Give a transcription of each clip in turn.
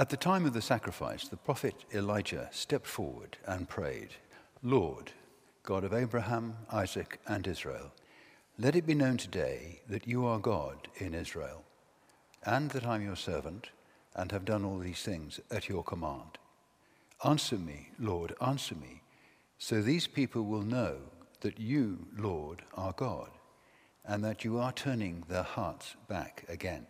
At the time of the sacrifice, the prophet Elijah stepped forward and prayed, Lord, God of Abraham, Isaac, and Israel, let it be known today that you are God in Israel, and that I'm your servant, and have done all these things at your command. Answer me, Lord, answer me, so these people will know that you, Lord, are God, and that you are turning their hearts back again.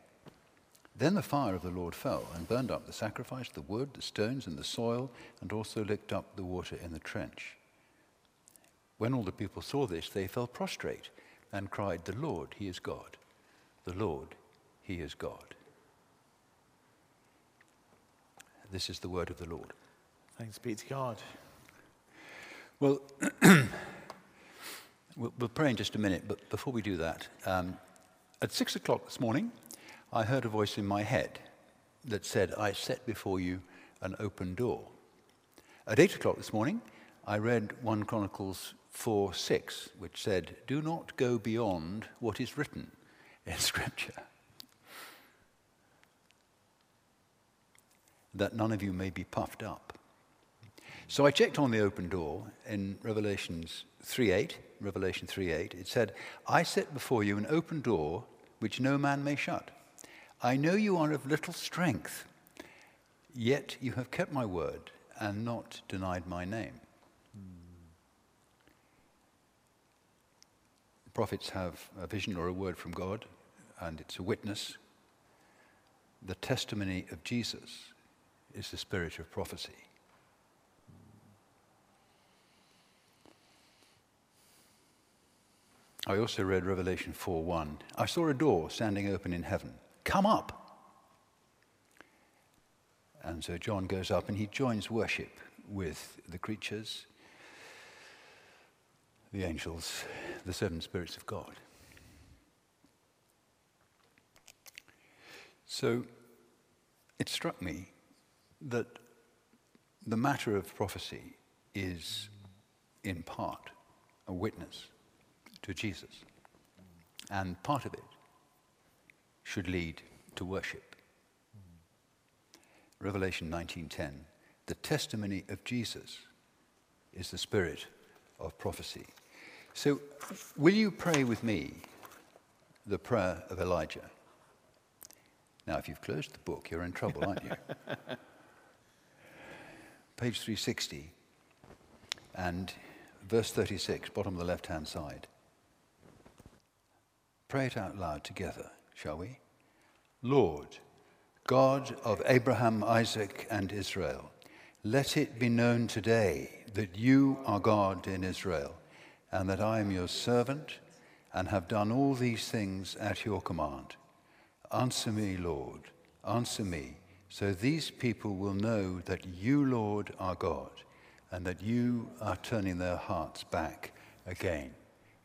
Then the fire of the Lord fell and burned up the sacrifice, the wood, the stones, and the soil, and also licked up the water in the trench. When all the people saw this, they fell prostrate and cried, The Lord, He is God. The Lord, He is God. This is the word of the Lord. Thanks be to God. Well, we'll pray in just a minute, but before we do that, um, at six o'clock this morning, I heard a voice in my head that said, I set before you an open door. At 8 o'clock this morning, I read 1 Chronicles 4 6, which said, Do not go beyond what is written in Scripture, that none of you may be puffed up. So I checked on the open door in Revelations 3:8, Revelation 3:8. It said, "I set before you an open door which no man may shut." I know you are of little strength, yet you have kept my word and not denied my name. Prophets have a vision or a word from God, and it's a witness. The testimony of Jesus is the spirit of prophecy. I also read Revelation 4:1. I saw a door standing open in heaven. Come up. And so John goes up and he joins worship with the creatures, the angels, the seven spirits of God. So it struck me that the matter of prophecy is, in part, a witness to Jesus. And part of it should lead to worship. Revelation 19:10 The testimony of Jesus is the spirit of prophecy. So will you pray with me the prayer of Elijah? Now if you've closed the book you're in trouble, aren't you? Page 360 and verse 36 bottom of the left-hand side. Pray it out loud together shall we? Lord, God of Abraham, Isaac, and Israel, let it be known today that you are God in Israel, and that I am your servant, and have done all these things at your command. Answer me, Lord, answer me, so these people will know that you, Lord, are God, and that you are turning their hearts back again.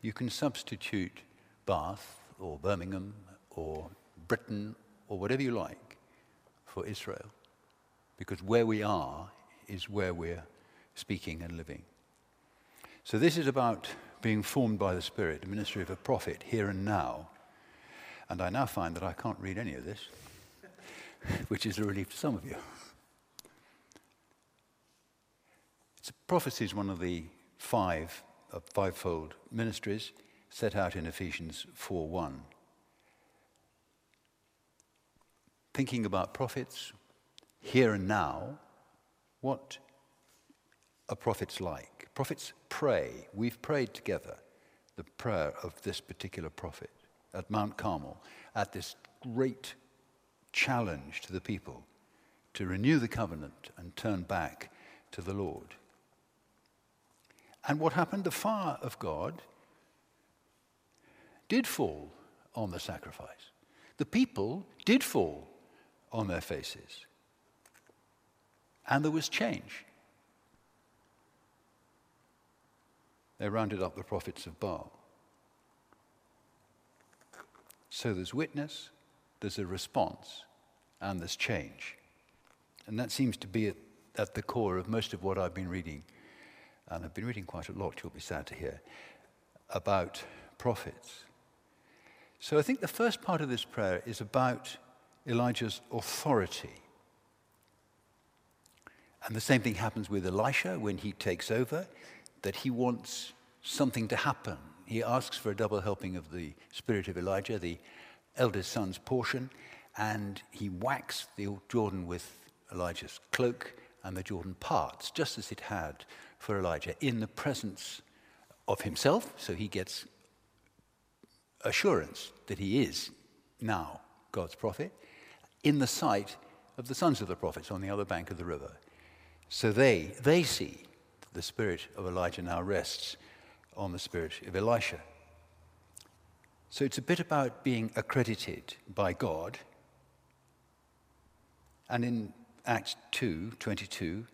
You can substitute Bath or Birmingham or Britain or whatever you like for Israel. Because where we are is where we're speaking and living. So this is about being formed by the Spirit, the ministry of a prophet here and now. And I now find that I can't read any of this, which is a relief to some of you. It's, prophecy is one of the five, uh, fivefold ministries set out in Ephesians 4.1. thinking about prophets here and now, what are prophets like? Prophets pray. We've prayed together the prayer of this particular prophet at Mount Carmel, at this great challenge to the people to renew the covenant and turn back to the Lord. And what happened? The fire of God did fall on the sacrifice. The people did fall on their faces. And there was change. They rounded up the prophets of Baal. So there's witness, there's a response, and there's change. And that seems to be at, at, the core of most of what I've been reading. And I've been reading quite a lot, you'll be sad to hear, about prophets. So I think the first part of this prayer is about Elijah's authority. And the same thing happens with Elisha when he takes over, that he wants something to happen. He asks for a double helping of the spirit of Elijah, the eldest son's portion, and he whacks the Jordan with Elijah's cloak, and the Jordan parts, just as it had for Elijah, in the presence of himself. So he gets assurance that he is now God's prophet, in the sight of the sons of the prophets on the other bank of the river. So they, they see that the spirit of Elijah now rests on the spirit of Elisha. So it's a bit about being accredited by God. And in Acts 2 22,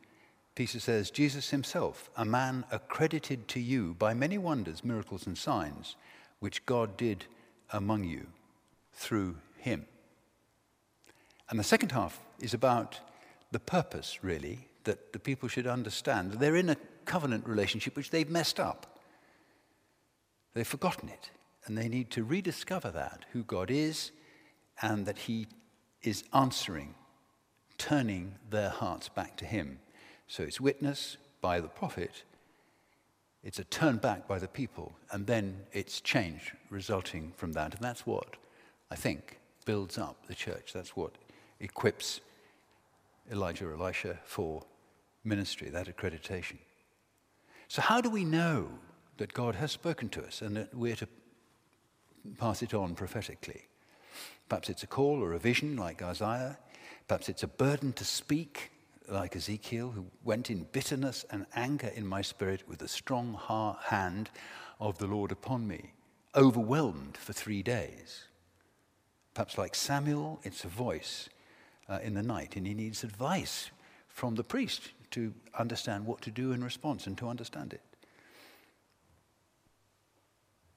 Peter says, Jesus himself, a man accredited to you by many wonders, miracles, and signs, which God did among you through him. And the second half is about the purpose, really, that the people should understand. They're in a covenant relationship which they've messed up. They've forgotten it. And they need to rediscover that, who God is, and that He is answering, turning their hearts back to Him. So it's witness by the prophet, it's a turn back by the people, and then it's change resulting from that. And that's what I think builds up the church. That's what equips Elijah or Elisha for ministry, that accreditation. So, how do we know that God has spoken to us and that we're to pass it on prophetically? Perhaps it's a call or a vision like Isaiah. Perhaps it's a burden to speak like Ezekiel, who went in bitterness and anger in my spirit with the strong hand of the Lord upon me, overwhelmed for three days. Perhaps like Samuel, it's a voice uh, in the night, and he needs advice from the priest to understand what to do in response and to understand it.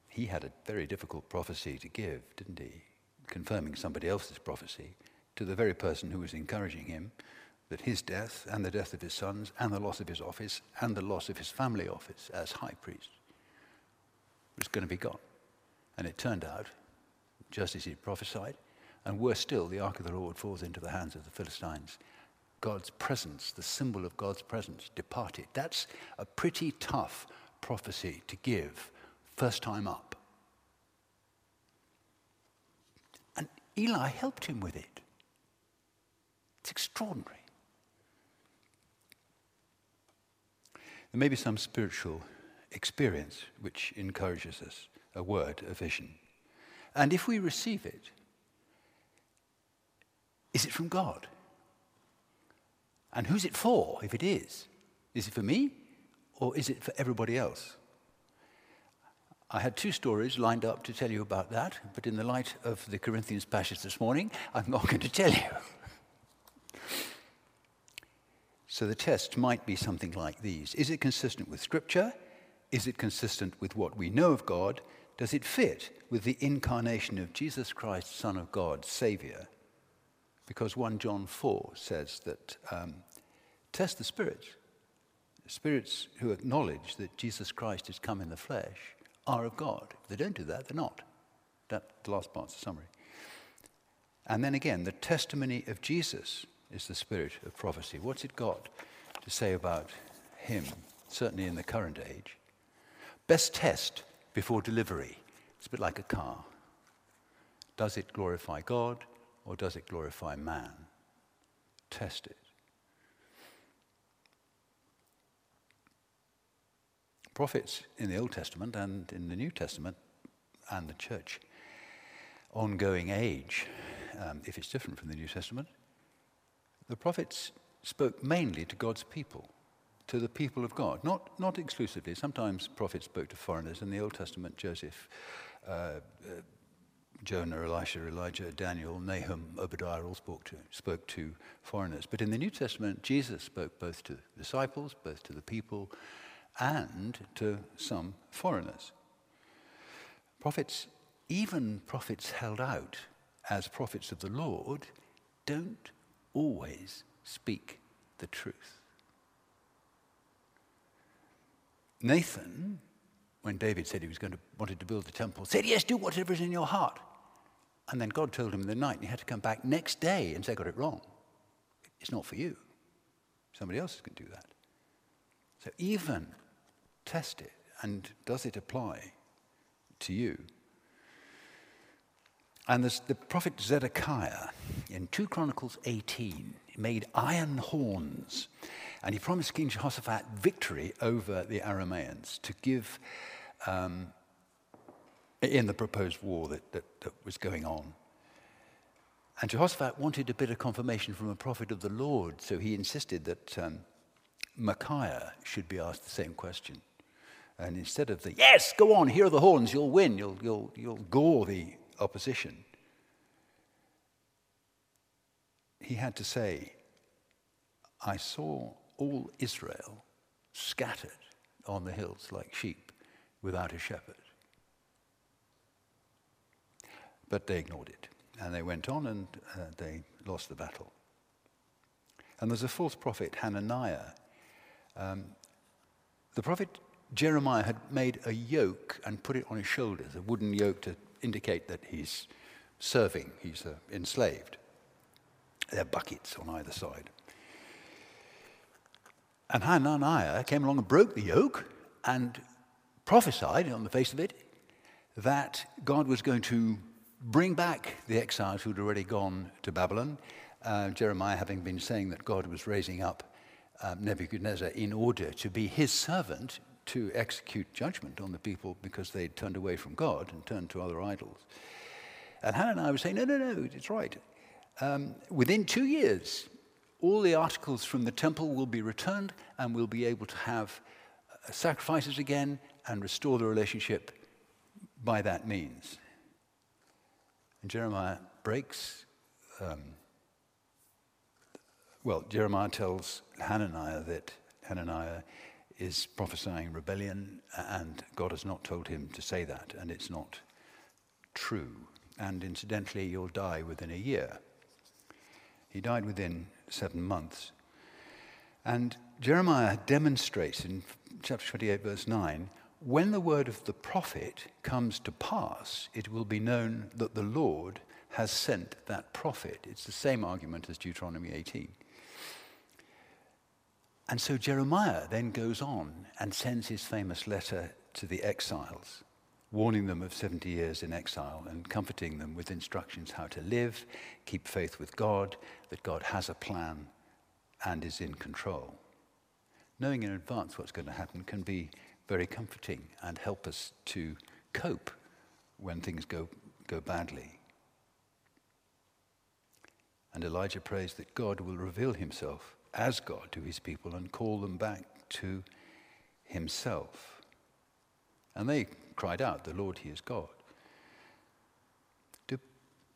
He had a very difficult prophecy to give, didn't he? Confirming somebody else's prophecy to the very person who was encouraging him that his death and the death of his sons and the loss of his office and the loss of his family office as high priest was going to be gone. And it turned out, just as he prophesied, and worse still, the ark of the Lord falls into the hands of the Philistines. God's presence, the symbol of God's presence, departed. That's a pretty tough prophecy to give first time up. And Eli helped him with it. It's extraordinary. There may be some spiritual experience which encourages us, a word, a vision. And if we receive it, is it from God? And who's it for if it is? Is it for me or is it for everybody else? I had two stories lined up to tell you about that, but in the light of the Corinthians passage this morning, I'm not going to tell you. So the test might be something like these Is it consistent with Scripture? Is it consistent with what we know of God? Does it fit with the incarnation of Jesus Christ, Son of God, Savior? Because 1 John 4 says that um, test the spirits. Spirits who acknowledge that Jesus Christ has come in the flesh are of God. If they don't do that, they're not. That, the last part's the summary. And then again, the testimony of Jesus is the spirit of prophecy. What's it got to say about him, certainly in the current age? Best test before delivery. It's a bit like a car. Does it glorify God or does it glorify man? Test it. Prophets in the Old Testament and in the New Testament and the church ongoing age, um, if it's different from the New Testament, the prophets spoke mainly to God's people, to the people of God, not, not exclusively. Sometimes prophets spoke to foreigners. In the Old Testament, Joseph, uh, uh, Jonah, Elisha, Elijah, Daniel, Nahum, Obadiah all spoke to, spoke to foreigners. But in the New Testament, Jesus spoke both to disciples, both to the people, and to some foreigners. Prophets, even prophets held out as prophets of the Lord, don't always speak the truth. Nathan, when David said he was going to wanted to build the temple, said, Yes, do whatever is in your heart. And then God told him in the night, and he had to come back next day and say, I got it wrong. It's not for you. Somebody else can do that. So even test it and does it apply to you? And the prophet Zedekiah in 2 Chronicles 18 made iron horns and he promised King Jehoshaphat victory over the Aramaeans to give um, in the proposed war that, that, that was going on. And Jehoshaphat wanted a bit of confirmation from a prophet of the Lord, so he insisted that um, Micaiah should be asked the same question. And instead of the, yes, go on, here are the horns, you'll win, you'll, you'll, you'll gore the opposition, he had to say, I saw all Israel scattered on the hills like sheep without a shepherd. But they ignored it. And they went on and uh, they lost the battle. And there's a false prophet, Hananiah. Um, the prophet Jeremiah had made a yoke and put it on his shoulders, a wooden yoke to indicate that he's serving, he's uh, enslaved. There are buckets on either side. And Hananiah came along and broke the yoke and prophesied on the face of it that God was going to bring back the exiles who'd already gone to Babylon. Uh, Jeremiah having been saying that God was raising up um, Nebuchadnezzar in order to be his servant to execute judgment on the people because they'd turned away from God and turned to other idols. And Hananiah were saying, no, no, no, it's right. Um, within two years, all the articles from the temple will be returned and we'll be able to have uh, sacrifices again and restore the relationship by that means. And Jeremiah breaks, um, well, Jeremiah tells Hananiah that Hananiah is prophesying rebellion, and God has not told him to say that, and it's not true. And incidentally, you'll die within a year. He died within seven months. And Jeremiah demonstrates in chapter 28, verse 9 when the word of the prophet comes to pass, it will be known that the Lord has sent that prophet. It's the same argument as Deuteronomy 18. And so Jeremiah then goes on and sends his famous letter to the exiles, warning them of 70 years in exile and comforting them with instructions how to live, keep faith with God, that God has a plan and is in control. Knowing in advance what's going to happen can be very comforting and help us to cope when things go, go badly. And Elijah prays that God will reveal himself as God to his people and call them back to himself. And they cried out, The Lord, he is God. Do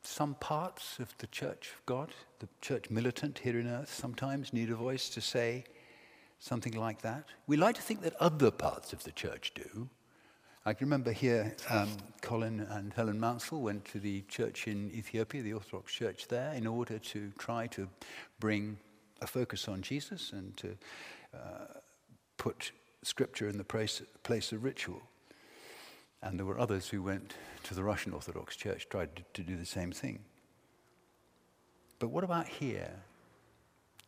some parts of the church of God, the church militant here in earth, sometimes need a voice to say, something like that. We like to think that other parts of the church do. I can remember here, um, Colin and Helen Mounsell went to the church in Ethiopia, the Orthodox church there, in order to try to bring a focus on Jesus and to uh, put scripture in the place, place of ritual. And there were others who went to the Russian Orthodox Church, tried to, to do the same thing. But what about here?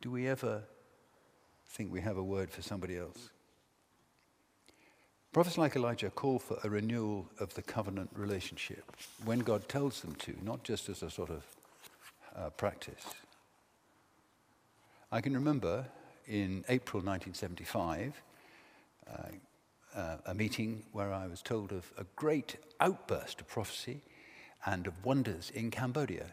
Do we ever think we have a word for somebody else. Prophets like Elijah call for a renewal of the covenant relationship when God tells them to, not just as a sort of uh, practice. I can remember in April 1975 uh, uh, a meeting where I was told of a great outburst of prophecy and of wonders in Cambodia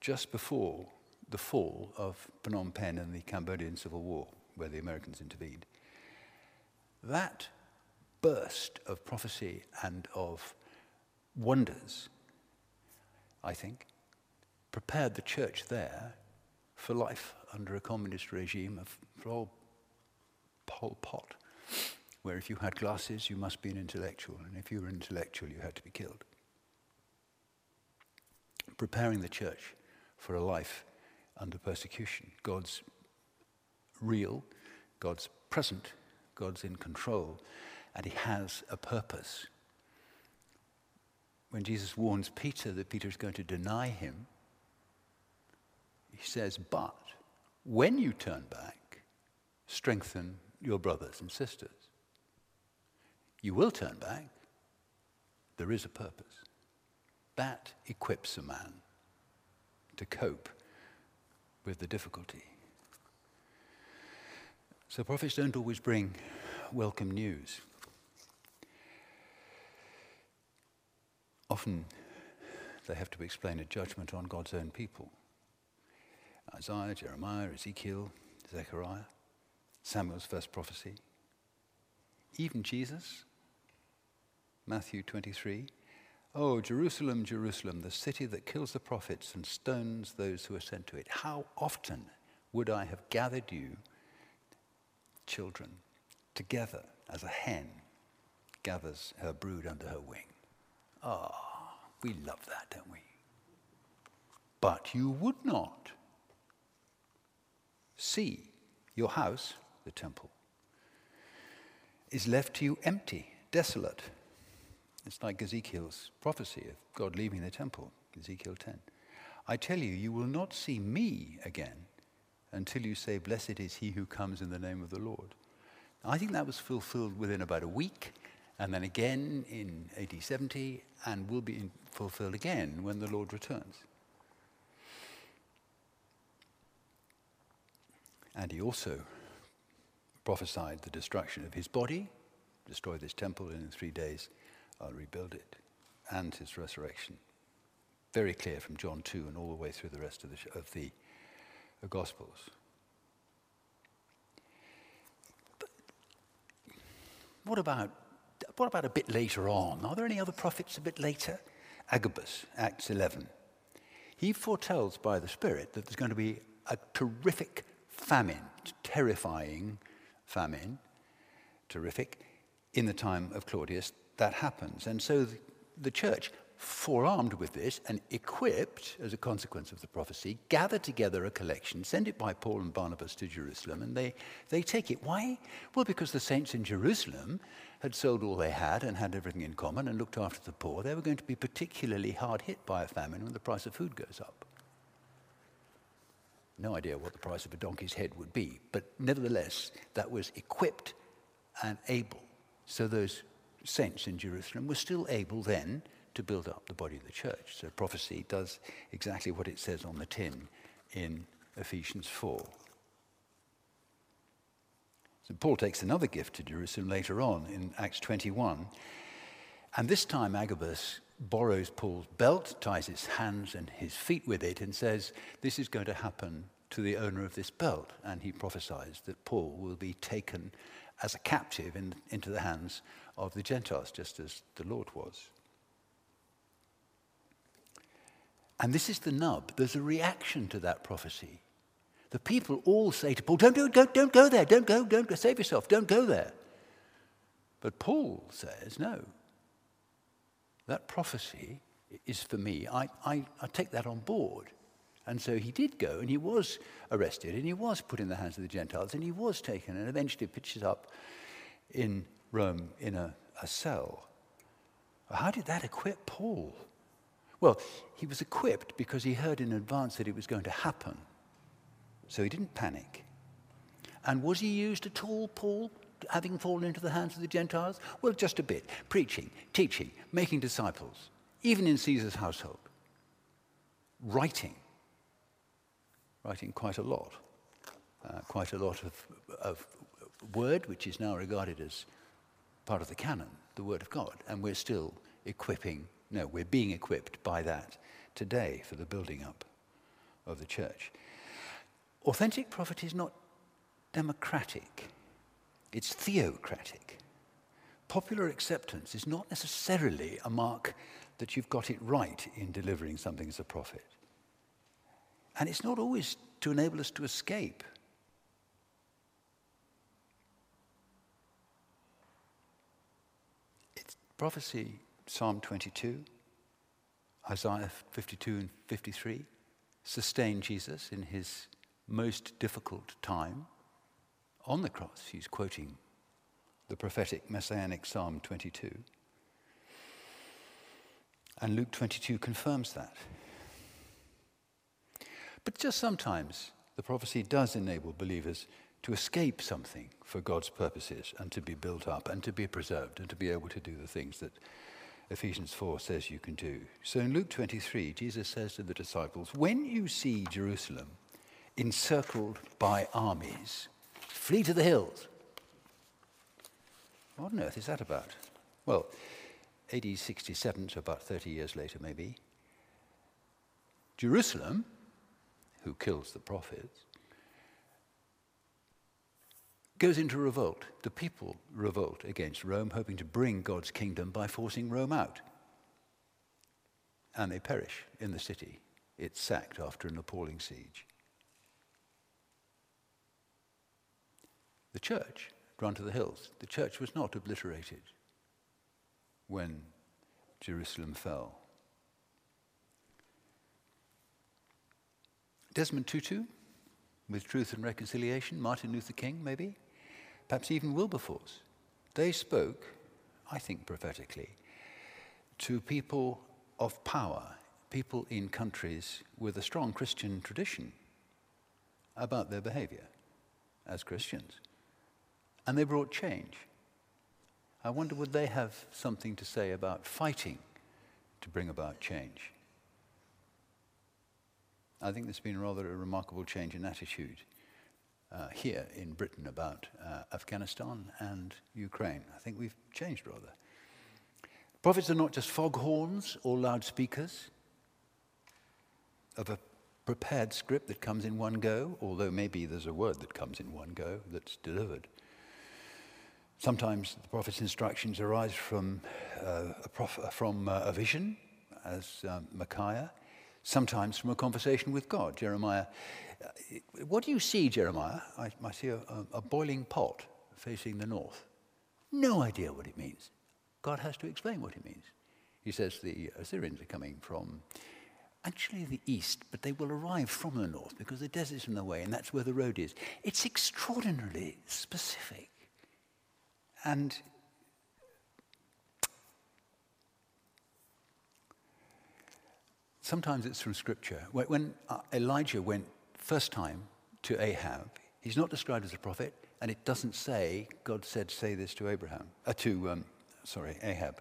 just before the fall of Phnom Penh and the Cambodian Civil War where the Americans intervened. That burst of prophecy and of wonders, I think, prepared the church there for life under a communist regime of for Pol Pot, where if you had glasses, you must be an intellectual, and if you were an intellectual, you had to be killed. Preparing the church for a life under persecution. God's real, God's present, God's in control, and He has a purpose. When Jesus warns Peter that Peter is going to deny him, he says, But when you turn back, strengthen your brothers and sisters. You will turn back. There is a purpose. That equips a man to cope with the difficulty. So prophets don't always bring welcome news. Often they have to explain a judgment on God's own people. Isaiah, Jeremiah, Ezekiel, Zechariah, Samuel's first prophecy. Even Jesus, Matthew 23. Oh, Jerusalem, Jerusalem, the city that kills the prophets and stones those who are sent to it. How often would I have gathered you, children, together as a hen gathers her brood under her wing? Ah, oh, we love that, don't we? But you would not. See, your house, the temple, is left to you empty, desolate. It's like Ezekiel's prophecy of God leaving the temple, Ezekiel 10. I tell you, you will not see me again until you say, Blessed is he who comes in the name of the Lord. I think that was fulfilled within about a week, and then again in AD 70, and will be fulfilled again when the Lord returns. And he also prophesied the destruction of his body, destroy this temple, and in three days I'll rebuild it, and his resurrection. Very clear from John 2 and all the way through the rest of the, of the, the Gospels. But what about, what about a bit later on? Are there any other prophets a bit later? Agabus, Acts 11. He foretells by the Spirit that there's going to be a terrific famine, terrifying famine, terrific, in the time of Claudius, that happens. And so the, the church, forearmed with this and equipped as a consequence of the prophecy, gather together a collection, send it by Paul and Barnabas to Jerusalem, and they, they take it. Why? Well, because the saints in Jerusalem had sold all they had and had everything in common and looked after the poor. They were going to be particularly hard hit by a famine when the price of food goes up. No idea what the price of a donkey's head would be, but nevertheless, that was equipped and able. So those saints in Jerusalem were still able then to build up the body of the church. So prophecy does exactly what it says on the tin in Ephesians 4. So Paul takes another gift to Jerusalem later on in Acts 21. And this time Agabus borrows Paul's belt, ties his hands and his feet with it, and says, This is going to happen to the owner of this belt. And he prophesies that Paul will be taken as a captive in, into the hands of the Gentiles, just as the Lord was. And this is the nub. There's a reaction to that prophecy. The people all say to Paul, don't, don't, don't, don't go there, don't go, don't go, save yourself, don't go there. But Paul says, no, that prophecy is for me. I, I, I take that on board. And so he did go, and he was arrested, and he was put in the hands of the Gentiles, and he was taken, and eventually pitched up in Rome in a, a cell. How did that equip Paul? Well, he was equipped because he heard in advance that it was going to happen. So he didn't panic. And was he used at all, Paul, having fallen into the hands of the Gentiles? Well, just a bit. Preaching, teaching, making disciples, even in Caesar's household. Writing, writing quite a lot, uh, quite a lot of, of word, which is now regarded as part of the canon, the Word of God. And we're still equipping, no, we're being equipped by that today for the building up of the church. Authentic prophecy is not democratic, it's theocratic. Popular acceptance is not necessarily a mark that you've got it right in delivering something as a prophet. And it's not always to enable us to escape. It's prophecy, Psalm 22, Isaiah 52 and 53, sustain Jesus in his most difficult time on the cross. He's quoting the prophetic messianic Psalm 22. And Luke 22 confirms that. But just sometimes the prophecy does enable believers to escape something for God's purposes and to be built up and to be preserved and to be able to do the things that Ephesians 4 says you can do. So in Luke 23, Jesus says to the disciples, When you see Jerusalem encircled by armies, flee to the hills. What on earth is that about? Well, AD 67, so about 30 years later, maybe, Jerusalem, who kills the prophets, goes into revolt. The people revolt against Rome, hoping to bring God's kingdom by forcing Rome out. And they perish in the city. It's sacked after an appalling siege. The church run to the hills. The church was not obliterated when Jerusalem fell. Desmond Tutu, with Truth and Reconciliation, Martin Luther King, maybe, perhaps even Wilberforce, they spoke, I think prophetically, to people of power, people in countries with a strong Christian tradition about their behavior as Christians. And they brought change. I wonder would they have something to say about fighting to bring about change? I think there's been rather a remarkable change in attitude uh, here in Britain about uh, Afghanistan and Ukraine. I think we've changed rather. Prophets are not just foghorns or loudspeakers of a prepared script that comes in one go, although maybe there's a word that comes in one go that's delivered. Sometimes the prophet's instructions arise from, uh, a, prof- from uh, a vision, as um, Micaiah sometimes from a conversation with God. Jeremiah, uh, what do you see, Jeremiah? I, I see a, a, boiling pot facing the north. No idea what it means. God has to explain what it means. He says the Assyrians are coming from actually the east, but they will arrive from the north because the desert's in the way, and that's where the road is. It's extraordinarily specific. And Sometimes it's from Scripture. When uh, Elijah went first time to Ahab, he's not described as a prophet, and it doesn't say, God said, say this to Abraham, uh, to, um, sorry, Ahab.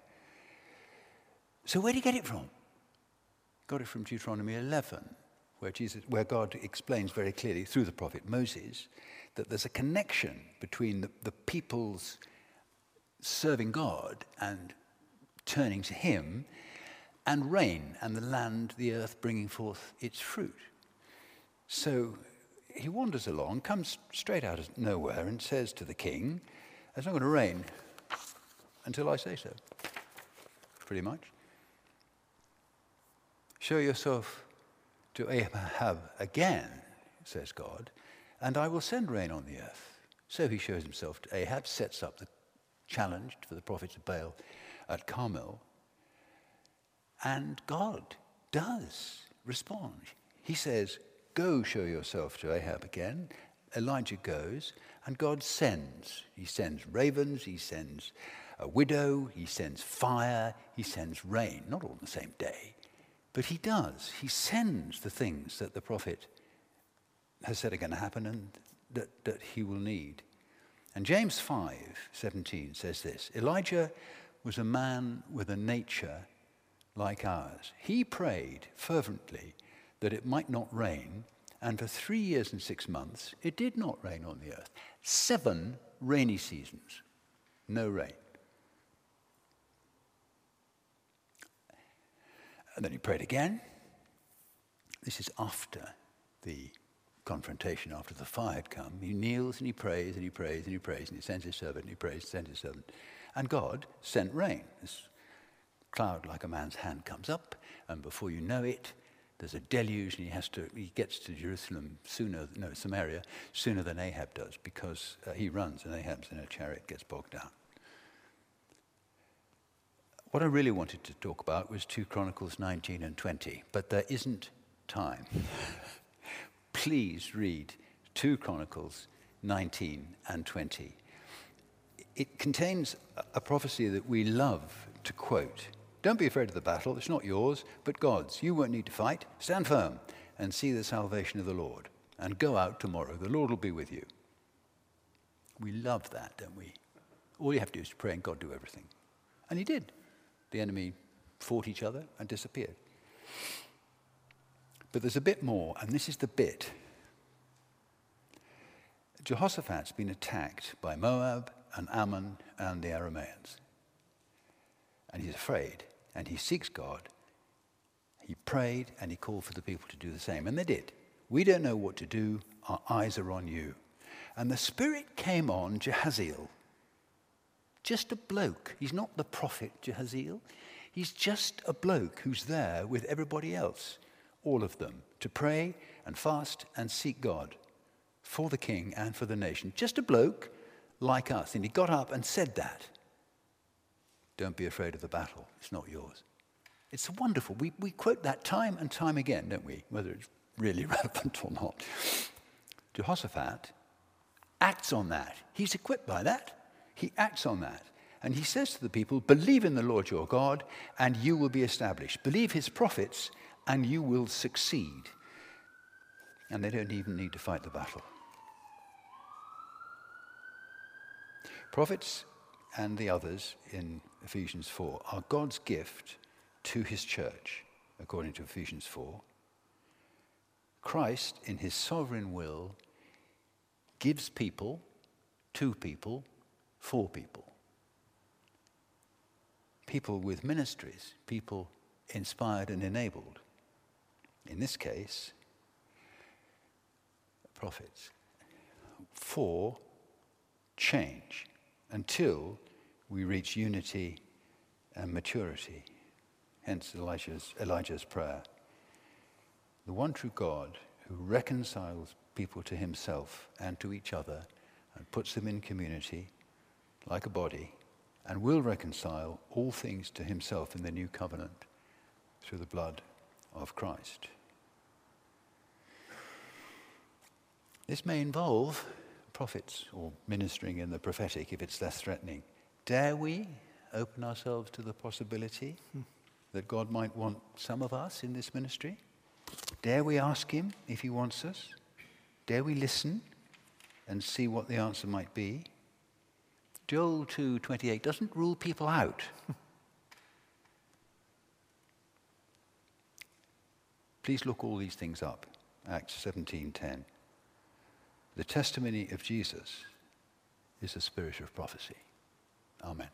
So where did he get it from? Got it from Deuteronomy 11, where, Jesus, where God explains very clearly through the prophet Moses that there's a connection between the, the people's serving God and turning to Him and rain, and the land, the earth, bringing forth its fruit. So he wanders along, comes straight out of nowhere, and says to the king, It's not going to rain until I say so. Pretty much. Show yourself to Ahab again, says God, and I will send rain on the earth. So he shows himself to Ahab, sets up the challenge for the prophets of Baal at Carmel, and God does respond. He says, Go show yourself to Ahab again. Elijah goes, and God sends. He sends ravens, he sends a widow, he sends fire, he sends rain. Not all on the same day, but he does. He sends the things that the prophet has said are going to happen and that, that he will need. And James 5 17 says this Elijah was a man with a nature like ours. He prayed fervently that it might not rain, and for three years and six months, it did not rain on the earth. Seven rainy seasons, no rain. And then he prayed again. This is after the confrontation, after the fire had come. He kneels and he prays and he prays and he prays and he sends his servant and he prays and sends his servant. And God sent rain. This cloud like a man's hand comes up, and before you know it, there's a deluge, and he has to. He gets to Jerusalem sooner, no Samaria, sooner than Ahab does, because uh, he runs, and Ahab's in a chariot gets bogged down. What I really wanted to talk about was 2 Chronicles 19 and 20, but there isn't time. Please read 2 Chronicles 19 and 20. It contains a prophecy that we love to quote. Don't be afraid of the battle. It's not yours, but God's. You won't need to fight. Stand firm and see the salvation of the Lord. And go out tomorrow. The Lord will be with you. We love that, don't we? All you have to do is pray and God do everything. And he did. The enemy fought each other and disappeared. But there's a bit more, and this is the bit. Jehoshaphat's been attacked by Moab and Ammon and the Arameans. And he's afraid, and he seeks God. He prayed and he called for the people to do the same, and they did. We don't know what to do, our eyes are on you. And the Spirit came on Jahaziel. just a bloke. He's not the prophet Jahaziel. He's just a bloke who's there with everybody else, all of them, to pray and fast and seek God for the king and for the nation. Just a bloke like us. And he got up and said that. Don't be afraid of the battle, it's not yours. It's wonderful. We, we quote that time and time again, don't we? Whether it's really relevant or not. Jehoshaphat acts on that. He's equipped by that. He acts on that. And he says to the people, Believe in the Lord your God, and you will be established. Believe his prophets, and you will succeed. And they don't even need to fight the battle. Prophets and the others in Ephesians 4 are God's gift to his church, according to Ephesians 4. Christ, in his sovereign will, gives people to people for people. People with ministries, people inspired and enabled. In this case, prophets. For change until we reach unity and maturity. Hence Elijah's, Elijah's prayer. The one true God who reconciles people to himself and to each other and puts them in community like a body and will reconcile all things to himself in the new covenant through the blood of Christ. This may involve prophets or ministering in the prophetic if it's less threatening. Dare we open ourselves to the possibility hmm. that God might want some of us in this ministry? Dare we ask Him if He wants us? Dare we listen and see what the answer might be? Joel 2:28 doesn't rule people out. Please look all these things up. Acts 17:10. The testimony of Jesus is a spirit of prophecy. Amen.